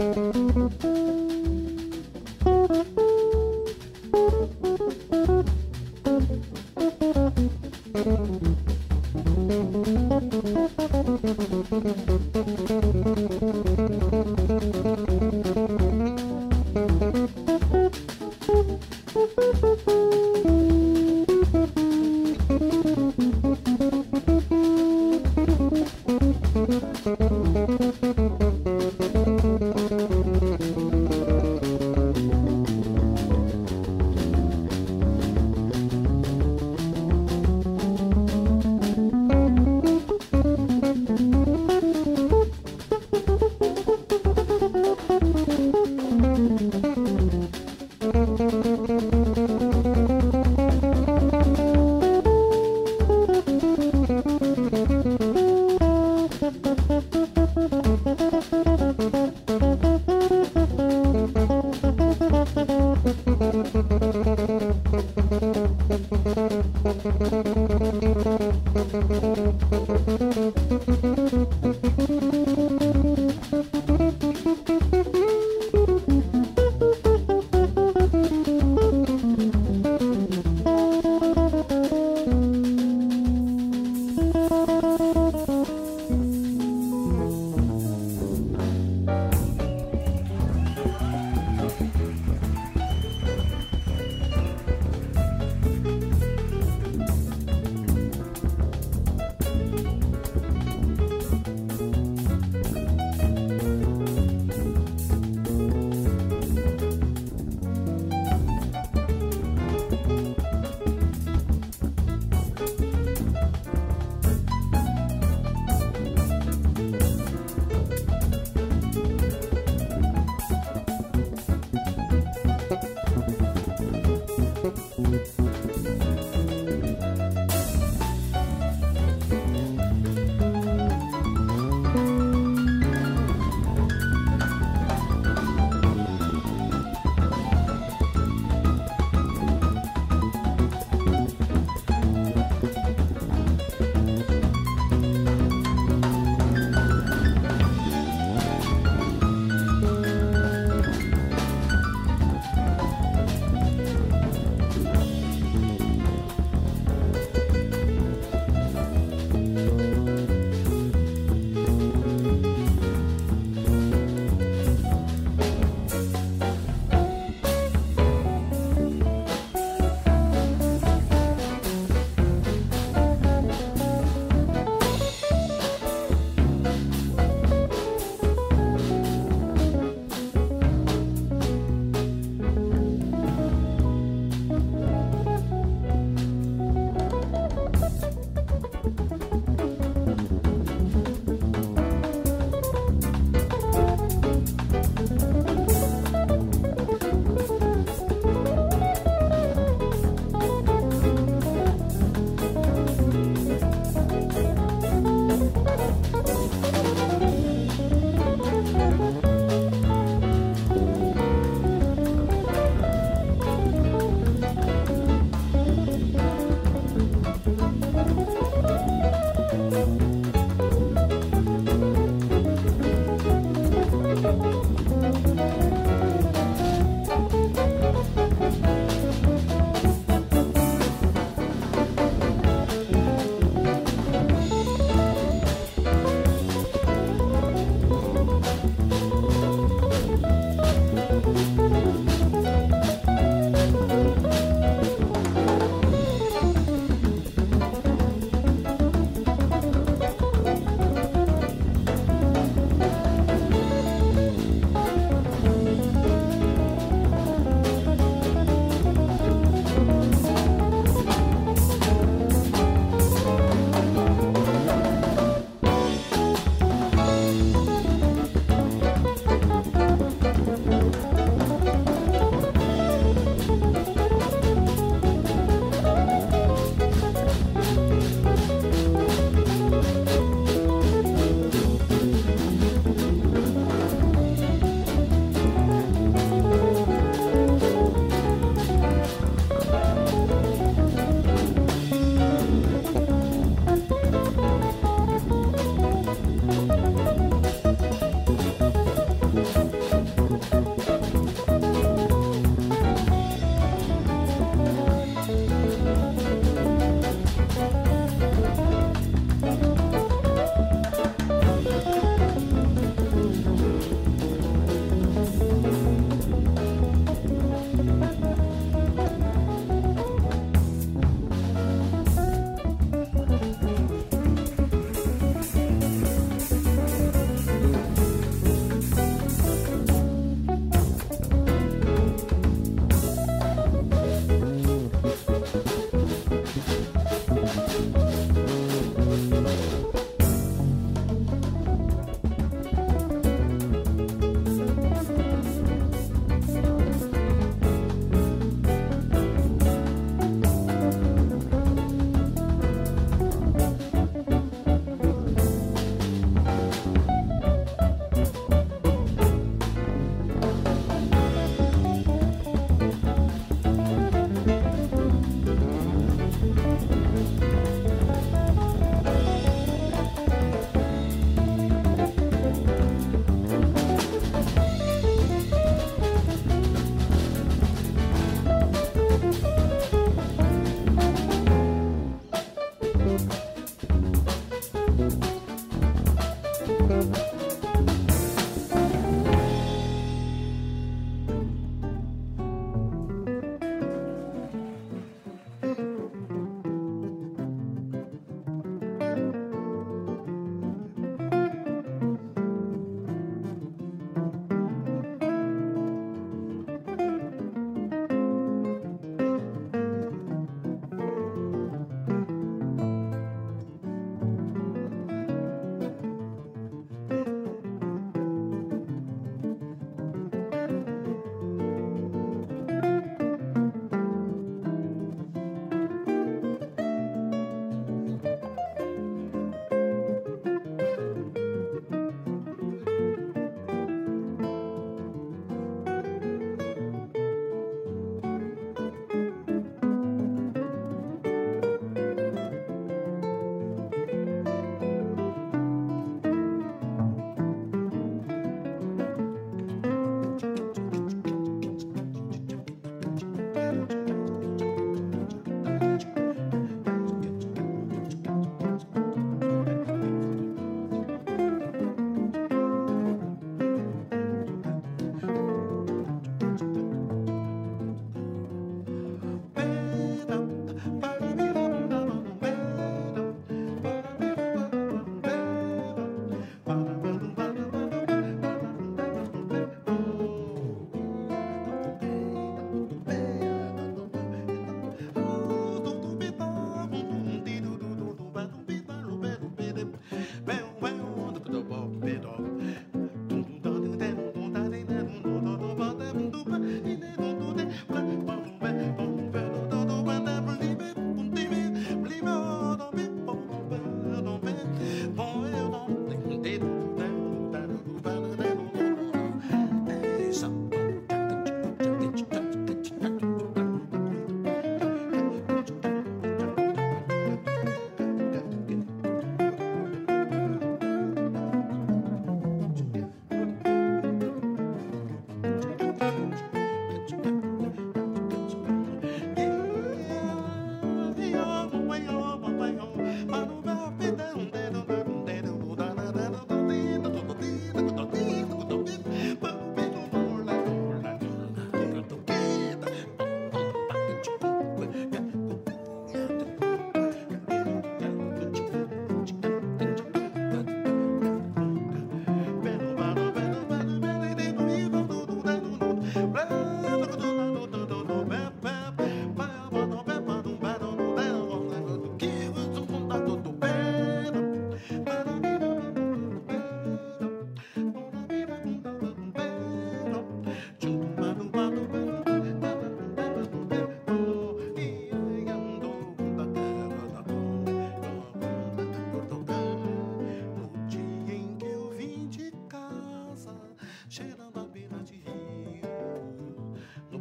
Música Thank you.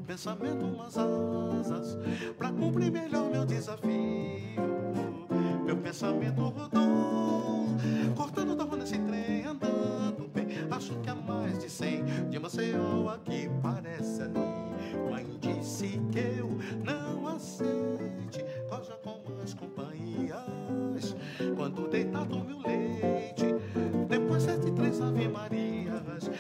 Pensamento umas asas pra cumprir melhor meu desafio. Meu pensamento rodou, cortando da rua nesse trem, andando bem. Acho que há mais de cem de Maceió aqui parece ali. Mãe disse que eu não aceite, coja com as companhias. Quando deitado no meu leite, depois sete três ave marias,